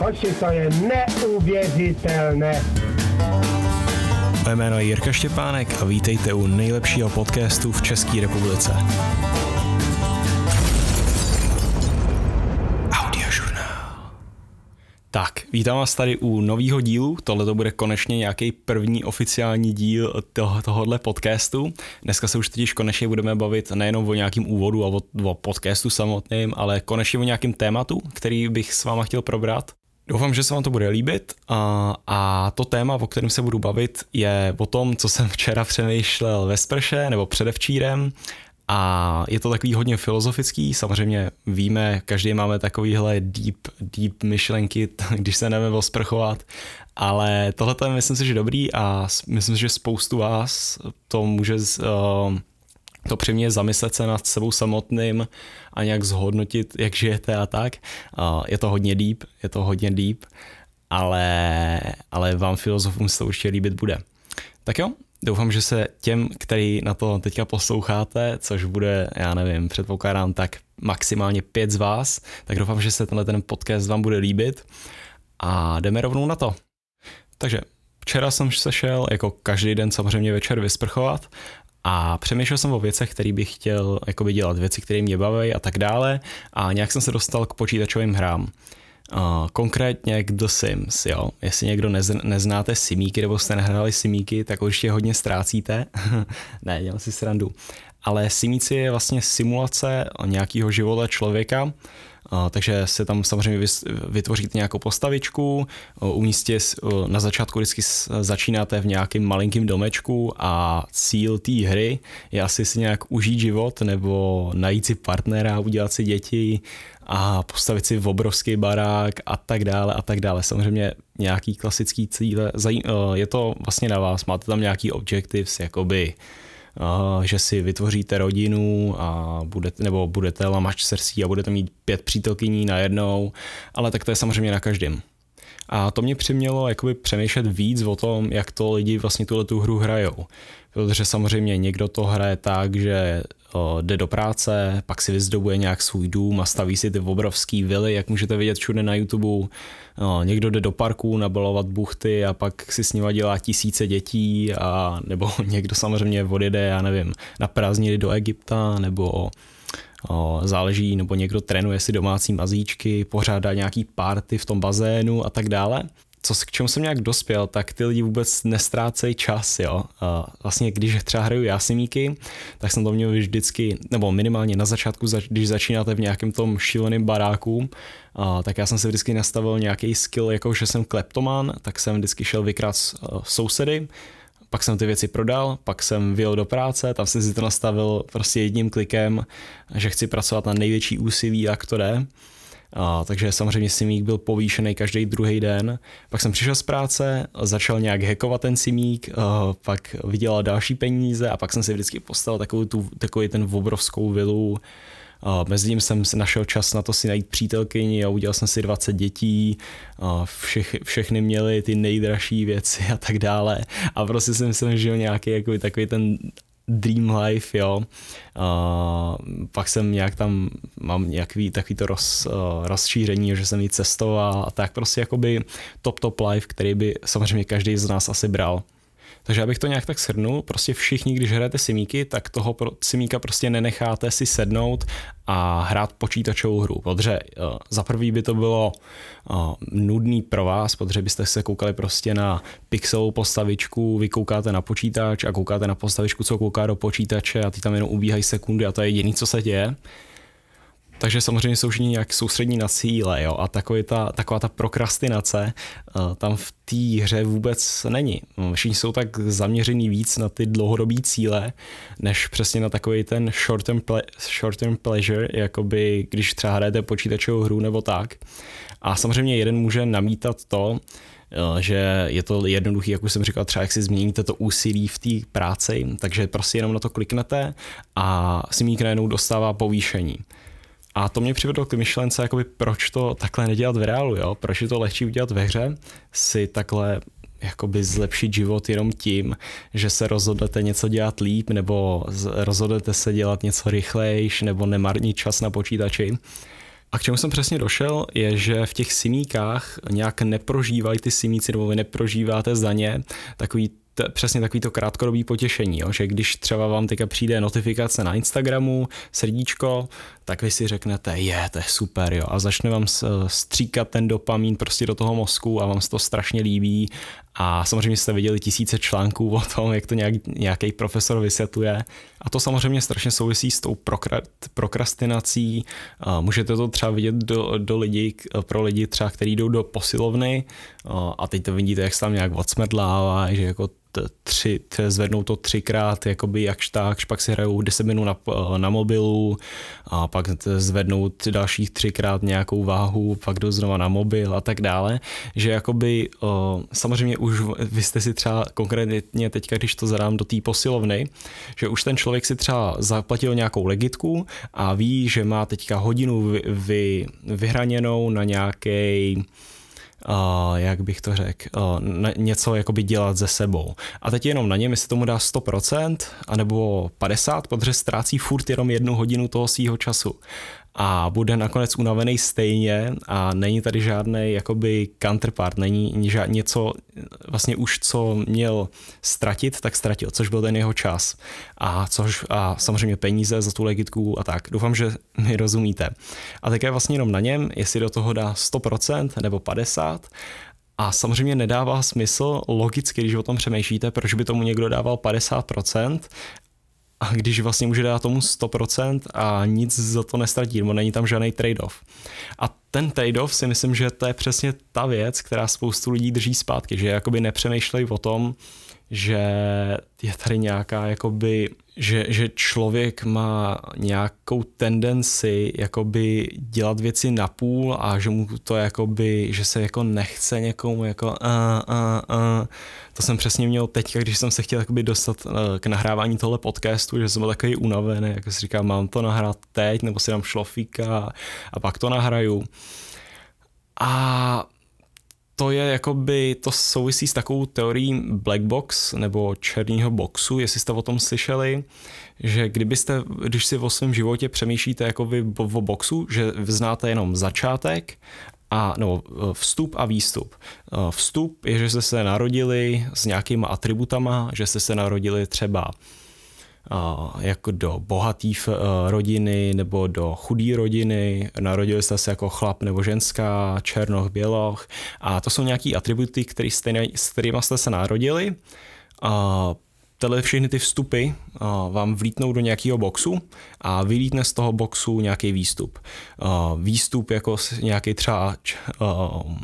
Hoši, to je neuvěřitelné. Moje jméno je Jirka Štěpánek a vítejte u nejlepšího podcastu v České republice. Tak, vítám vás tady u nového dílu. Tohle to bude konečně nějaký první oficiální díl toho, tohohle podcastu. Dneska se už totiž konečně budeme bavit nejenom o nějakém úvodu a o, o podcastu samotným, ale konečně o nějakém tématu, který bych s váma chtěl probrat. Doufám, že se vám to bude líbit a, a to téma, o kterém se budu bavit, je o tom, co jsem včera přemýšlel ve sprše nebo předevčírem. A je to takový hodně filozofický, samozřejmě víme, každý máme takovýhle deep, deep myšlenky, když se nevíme osprchovat, ale tohle je myslím si, že dobrý a myslím si, že spoustu vás to může uh, to přimě zamyslet se nad sebou samotným a nějak zhodnotit, jak žijete a tak. Je to hodně deep, je to hodně deep, ale, ale vám filozofům se to určitě líbit bude. Tak jo, doufám, že se těm, který na to teďka posloucháte, což bude, já nevím, předpokládám tak maximálně pět z vás, tak doufám, že se tenhle ten podcast vám bude líbit a jdeme rovnou na to. Takže včera jsem se šel jako každý den samozřejmě večer vysprchovat a přemýšlel jsem o věcech, které bych chtěl jakoby dělat, věci, které mě baví a tak dále a nějak jsem se dostal k počítačovým hrám. Konkrétně k The Sims, jo. Jestli někdo nez, neznáte Simíky nebo jste nehráli Simíky, tak určitě hodně ztrácíte. ne, dělám si srandu. Ale Simíci je vlastně simulace nějakého života člověka, takže se tam samozřejmě vytvoříte nějakou postavičku, umístě na začátku vždycky začínáte v nějakém malinkém domečku a cíl té hry je asi si nějak užít život nebo najít si partnera, udělat si děti a postavit si v obrovský barák a tak dále a tak dále. Samozřejmě nějaký klasický cíle, je to vlastně na vás, máte tam nějaký objectives, jakoby že si vytvoříte rodinu a budete, nebo budete lamač srsí a budete mít pět přítelkyní najednou, ale tak to je samozřejmě na každém. A to mě přimělo jakoby přemýšlet víc o tom, jak to lidi vlastně tuhle tu hru hrajou. Protože samozřejmě někdo to hraje tak, že jde do práce, pak si vyzdobuje nějak svůj dům a staví si ty obrovský vily, jak můžete vidět všude na YouTube. Někdo jde do parku nabalovat buchty a pak si s nima dělá tisíce dětí a nebo někdo samozřejmě odjede, já nevím, na prázdniny do Egypta nebo záleží, nebo někdo trénuje si domácí mazíčky, pořádá nějaký party v tom bazénu a tak dále co, k čemu jsem nějak dospěl, tak ty lidi vůbec nestrácejí čas, jo. A vlastně když třeba hraju jásimíky, tak jsem to měl vždycky, nebo minimálně na začátku, když začínáte v nějakém tom šíleném baráku, a, tak já jsem si vždycky nastavil nějaký skill, jako že jsem kleptoman, tak jsem vždycky šel vykrát sousedy, pak jsem ty věci prodal, pak jsem vyjel do práce, tam jsem si to nastavil prostě jedním klikem, že chci pracovat na největší úsilí, jak to jde. A, takže samozřejmě Simík byl povýšený každý druhý den. Pak jsem přišel z práce, začal nějak hackovat ten Simík, a, pak vydělal další peníze a pak jsem si vždycky postavil takovou tu, takový ten obrovskou vilu. A mezi tím jsem našel čas na to si najít přítelkyni a udělal jsem si 20 dětí, a všech, všechny měly ty nejdražší věci a tak dále. A prostě jsem si žil nějaký jako takový ten Dream Life, jo. A pak jsem nějak tam, mám nějaký takový to roz, rozšíření, že jsem jí cestoval a tak prostě jakoby top top life, který by samozřejmě každý z nás asi bral. Takže abych to nějak tak shrnul, prostě všichni, když hrajete simíky, tak toho pro, simíka prostě nenecháte si sednout a hrát počítačovou hru, protože uh, za prvý by to bylo uh, nudný pro vás, protože byste se koukali prostě na pixelovou postavičku, vy koukáte na počítač a koukáte na postavičku, co kouká do počítače a ty tam jenom ubíhají sekundy a to je jediné, co se děje. Takže samozřejmě jsou všichni nějak soustřední na cíle, jo, a takový ta, taková ta prokrastinace uh, tam v té hře vůbec není. Všichni jsou tak zaměřený víc na ty dlouhodobé cíle, než přesně na takový ten short-term, ple- short-term pleasure, jakoby když třeba hrajete počítačovou hru nebo tak. A samozřejmě jeden může namítat to, eh, že je to jednoduchý, jak už jsem říkal, třeba jak si změníte to úsilí v té práci, takže prostě jenom na to kliknete a Simík najednou dostává povýšení. A to mě přivedlo k myšlence, jakoby proč to takhle nedělat v reálu, jo? proč je to lehčí udělat ve hře, si takhle jakoby zlepšit život jenom tím, že se rozhodnete něco dělat líp, nebo rozhodnete se dělat něco rychlejš, nebo nemarnit čas na počítači. A k čemu jsem přesně došel, je, že v těch simíkách nějak neprožívají ty simíci, nebo vy neprožíváte za ně takový to, přesně takový to krátkodobý potěšení, jo? že když třeba vám teďka přijde notifikace na Instagramu, srdíčko, tak vy si řeknete, je, to je super, jo, a začne vám stříkat ten dopamín prostě do toho mozku a vám se to strašně líbí. A samozřejmě jste viděli tisíce článků o tom, jak to nějak, nějaký profesor vysvětluje. A to samozřejmě strašně souvisí s tou prokra, prokrastinací, můžete to třeba vidět do, do lidí, pro lidi třeba, kteří jdou do posilovny. A teď to vidíte, jak se tam nějak odsmedlává, že jako tři, zvednou to třikrát, jakoby jakž tak, pak si hrajou 10 minut na, na mobilu a pak zvednou dalších třikrát nějakou váhu, pak jdou znova na mobil a tak dále, že jakoby samozřejmě už vy jste si třeba konkrétně teďka, když to zadám do té posilovny, že už ten člověk si třeba zaplatil nějakou legitku a ví, že má teďka hodinu vy, vy, vyhraněnou na nějaký uh, jak bych to řekl, uh, něco jakoby dělat ze sebou. A teď jenom na něm, jestli tomu dá 100%, anebo 50%, protože ztrácí furt jenom jednu hodinu toho svého času a bude nakonec unavený stejně a není tady žádný jakoby counterpart, není žád, něco vlastně už co měl ztratit, tak ztratil, což byl ten jeho čas a, což, a samozřejmě peníze za tu legitku a tak. Doufám, že mi rozumíte. A tak je vlastně jenom na něm, jestli do toho dá 100% nebo 50% a samozřejmě nedává smysl logicky, když o tom přemýšlíte, proč by tomu někdo dával 50% a když vlastně může dát tomu 100% a nic za to nestratí, nebo není tam žádný trade-off. A ten trade-off si myslím, že to je přesně ta věc, která spoustu lidí drží zpátky, že jakoby nepřemýšlejí o tom, že je tady nějaká jakoby že, že člověk má nějakou tendenci jakoby dělat věci na půl a že mu to jakoby, že se jako nechce někomu jako uh, uh, uh. to jsem přesně měl teď, když jsem se chtěl jakoby dostat uh, k nahrávání tohle podcastu, že jsem byl takový unavený, jako si říkám, mám to nahrát teď, nebo si dám šlofíka a pak to nahraju. A to je jakoby, to souvisí s takovou teorií black box nebo černého boxu, jestli jste o tom slyšeli, že kdybyste, když si o svém životě přemýšlíte jako vy o boxu, že znáte jenom začátek a no, vstup a výstup. Vstup je, že jste se narodili s nějakýma atributama, že jste se narodili třeba jako do bohatý rodiny nebo do chudé rodiny, narodili jste se jako chlap nebo ženská, černoch, běloch a to jsou nějaký atributy, který jste, s kterými jste se narodili. Tyhle všechny ty vstupy vám vlítnou do nějakého boxu a vylítne z toho boxu nějaký výstup. Výstup jako nějaký třeba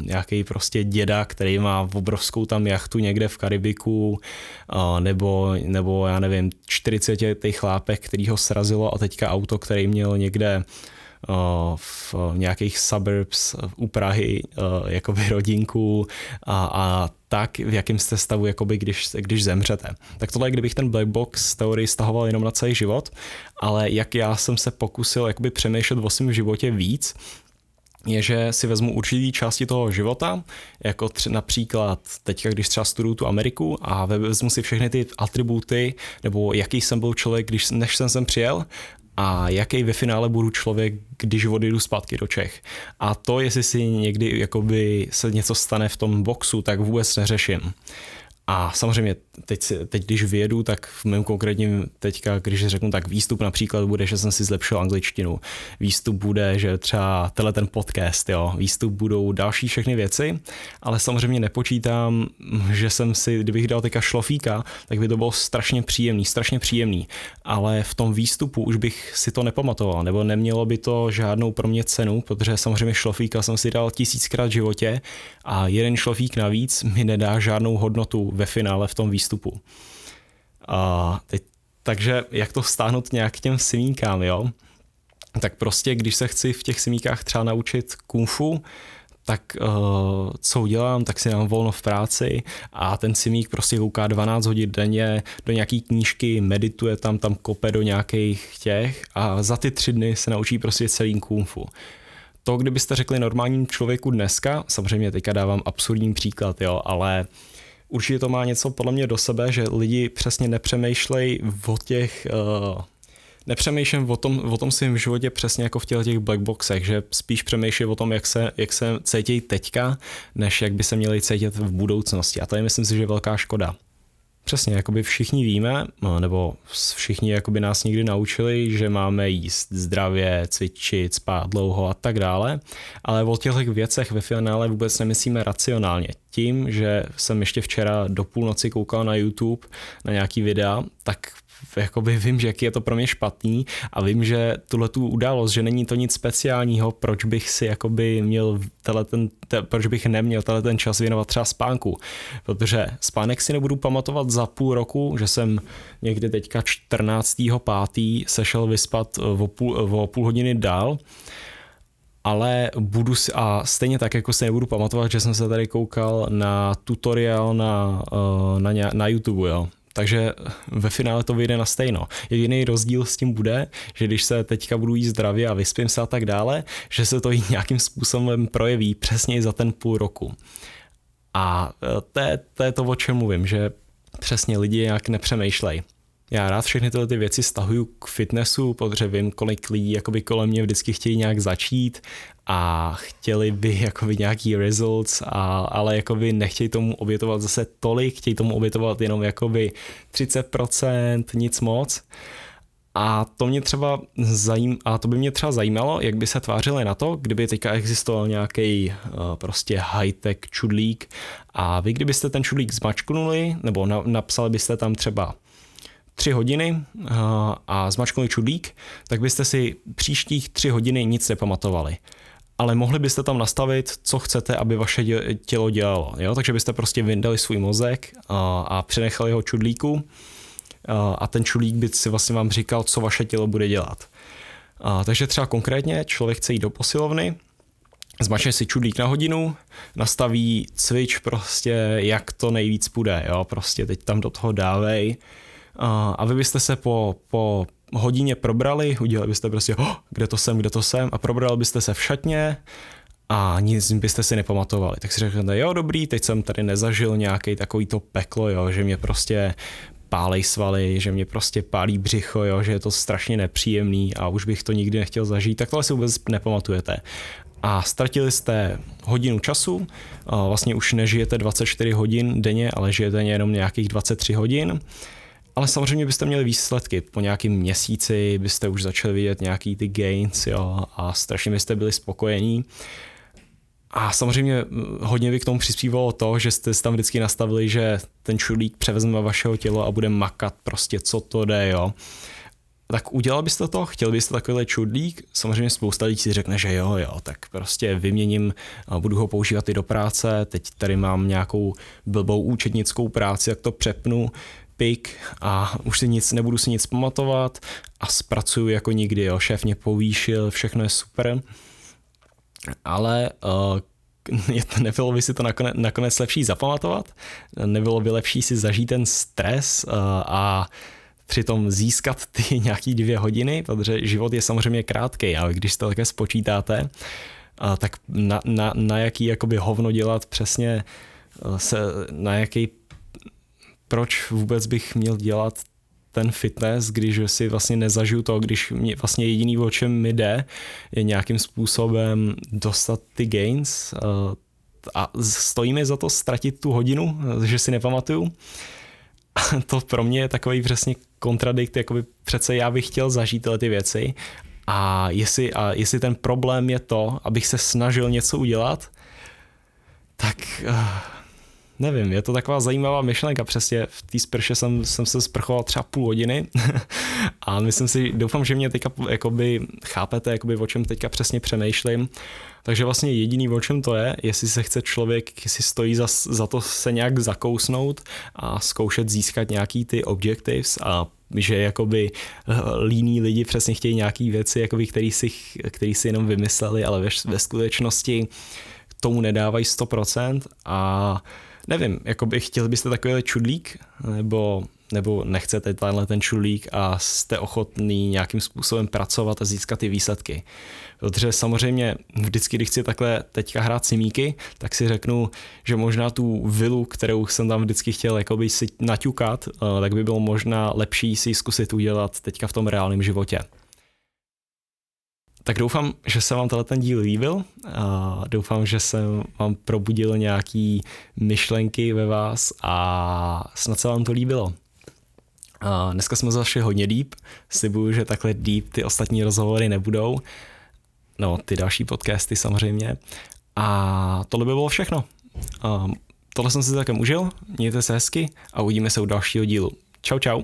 nějaký prostě děda, který má obrovskou tam jachtu někde v Karibiku, nebo, nebo já nevím, 40 chlápek, který ho srazilo a teďka auto, který měl někde v nějakých suburbs u Prahy jakoby rodinku a, a tak, v jakém jste stavu, jakoby, když, když zemřete. Tak tohle je, kdybych ten black box teorii stahoval jenom na celý život, ale jak já jsem se pokusil jakoby přemýšlet o svém životě víc, je, že si vezmu určitý části toho života, jako tři, například teďka, když třeba studuju tu Ameriku a vezmu si všechny ty atributy, nebo jaký jsem byl člověk, když, než jsem sem přijel a jaký ve finále budu člověk, když odjdu zpátky do Čech. A to, jestli si někdy jakoby se něco stane v tom boxu, tak vůbec neřeším. A samozřejmě teď, teď, když vyjedu, tak v mém konkrétním teďka, když řeknu tak výstup například bude, že jsem si zlepšil angličtinu. Výstup bude, že třeba tenhle ten podcast, jo. Výstup budou další všechny věci, ale samozřejmě nepočítám, že jsem si, kdybych dal teďka šlofíka, tak by to bylo strašně příjemný, strašně příjemný. Ale v tom výstupu už bych si to nepamatoval, nebo nemělo by to žádnou pro mě cenu, protože samozřejmě šlofíka jsem si dal tisíckrát v životě a jeden šlofík navíc mi nedá žádnou hodnotu ve finále v tom výstupu. A teď, takže jak to stáhnout nějak těm simíkám, jo? Tak prostě, když se chci v těch simíkách třeba naučit kung fu, tak uh, co udělám, tak si dám volno v práci a ten simík prostě kouká 12 hodin denně do nějaký knížky, medituje tam, tam kope do nějakých těch a za ty tři dny se naučí prostě celý kung fu. To, kdybyste řekli normálním člověku dneska, samozřejmě teďka dávám absurdní příklad, jo, ale uh, určitě to má něco podle mě do sebe, že lidi přesně nepřemýšlejí o těch uh, nepřemýšlím o tom, o tom svém životě přesně jako v těch, těch blackboxech, že spíš přemýšlím o tom, jak se, jak se cítí teďka, než jak by se měli cítit v budoucnosti. A to je myslím si, že velká škoda. Přesně, jakoby všichni víme, no, nebo všichni jakoby nás někdy naučili, že máme jíst zdravě, cvičit, spát dlouho a tak dále, ale o těch věcech ve finále vůbec nemyslíme racionálně. Tím, že jsem ještě včera do půlnoci koukal na YouTube na nějaký videa, tak jakoby vím, že je to pro mě špatný a vím, že tuhle tu událost, že není to nic speciálního, proč bych si jakoby měl ten, te, proč bych neměl tenhle ten čas věnovat třeba spánku, protože spánek si nebudu pamatovat za půl roku, že jsem někdy teďka 14. pátý sešel vyspat o půl, o půl hodiny dál, ale budu si, a stejně tak, jako si nebudu pamatovat, že jsem se tady koukal na tutoriál na, eh, na, na YouTube, jo takže ve finále to vyjde na stejno. Jediný rozdíl s tím bude, že když se teďka budu jíst zdravě a vyspím se a tak dále, že se to i nějakým způsobem projeví přesně za ten půl roku. A e, to je, to je to, o čem mluvím, že přesně lidi nějak nepřemýšlej. Já rád všechny tyhle ty věci stahuju k fitnessu, protože vím, kolik lidí jakoby kolem mě vždycky chtějí nějak začít a chtěli by jakoby nějaký results, a, ale jakoby nechtějí tomu obětovat zase tolik, chtějí tomu obětovat jenom jakoby 30%, nic moc. A to mě třeba zajím, a to by mě třeba zajímalo, jak by se tvářili na to, kdyby teďka existoval nějaký uh, prostě high-tech čudlík a vy kdybyste ten čudlík zmačknuli, nebo na, napsali byste tam třeba tři hodiny uh, a zmačknuli čudlík, tak byste si příštích tři hodiny nic nepamatovali ale mohli byste tam nastavit, co chcete, aby vaše tělo dělalo. Jo? Takže byste prostě vyndali svůj mozek a, a přenechali ho čudlíku a, a ten čudlík by si vlastně vám říkal, co vaše tělo bude dělat. A, takže třeba konkrétně člověk chce jít do posilovny, zmačne si čudlík na hodinu, nastaví cvič prostě, jak to nejvíc půjde, jo? prostě teď tam do toho dávej a, a vy byste se po, po hodině probrali, udělali byste prostě, oh, kde to jsem, kde to jsem a probrali byste se v šatně a nic byste si nepamatovali. Tak si řeknete, jo dobrý, teď jsem tady nezažil nějaký takový to peklo, jo, že mě prostě pálej svaly, že mě prostě pálí břicho, jo, že je to strašně nepříjemný a už bych to nikdy nechtěl zažít, tak tohle si vůbec nepamatujete. A ztratili jste hodinu času, vlastně už nežijete 24 hodin denně, ale žijete jenom nějakých 23 hodin ale samozřejmě byste měli výsledky. Po nějakým měsíci byste už začali vidět nějaký ty gains jo, a strašně byste byli spokojení. A samozřejmě hodně by k tomu přispívalo to, že jste tam vždycky nastavili, že ten čulík převezme vašeho tělo a bude makat prostě, co to jde, jo. Tak udělal byste to? Chtěl byste takovýhle čudlík? Samozřejmě spousta lidí si řekne, že jo, jo, tak prostě vyměním, budu ho používat i do práce, teď tady mám nějakou blbou účetnickou práci, jak to přepnu, pik a už si nic, nebudu si nic pamatovat a zpracuju jako nikdy, jo. šéf mě povýšil, všechno je super, ale uh, nebylo by si to nakonec, nakonec lepší zapamatovat, nebylo by lepší si zažít ten stres uh, a přitom získat ty nějaký dvě hodiny, protože život je samozřejmě krátký, ale když to také spočítáte, uh, tak na, na, na jaký jakoby hovno dělat přesně se, na jaký proč vůbec bych měl dělat ten fitness, když si vlastně nezažiju to, když mě vlastně jediný, o čem mi jde, je nějakým způsobem dostat ty gains eh, a stojí mi za to ztratit tu hodinu, že si nepamatuju. to pro mě je takový přesně kontradikt, jakoby přece já bych chtěl zažít tyhle ty věci a jestli, a jestli ten problém je to, abych se snažil něco udělat, tak uh, nevím, je to taková zajímavá myšlenka, přesně v té sprše jsem, jsem se sprchoval třeba půl hodiny. A myslím si, doufám, že mě teďka jakoby chápete, jakoby o čem teďka přesně přemýšlím, takže vlastně jediný, o čem to je, jestli se chce člověk, jestli stojí za, za to se nějak zakousnout a zkoušet získat nějaký ty objectives a že jakoby eh, líní lidi přesně chtějí nějaký věci, jakoby, který, si, který si jenom vymysleli, ale ve, ve skutečnosti tomu nedávají 100% a nevím, jakoby chtěl byste takový čudlík, nebo nebo nechcete tenhle ten čulík a jste ochotný nějakým způsobem pracovat a získat ty výsledky. Protože samozřejmě vždycky, když chci takhle teďka hrát simíky, tak si řeknu, že možná tu vilu, kterou jsem tam vždycky chtěl jakoby si naťukat, eh, tak by bylo možná lepší si zkusit udělat teďka v tom reálném životě. Tak doufám, že se vám tenhle ten díl líbil a doufám, že jsem vám probudil nějaký myšlenky ve vás a snad se vám to líbilo. A dneska jsme zašli hodně deep, slibuju, že takhle deep ty ostatní rozhovory nebudou, no ty další podcasty samozřejmě. A tohle by bylo všechno. A tohle jsem si také užil, mějte se hezky a uvidíme se u dalšího dílu. Čau čau.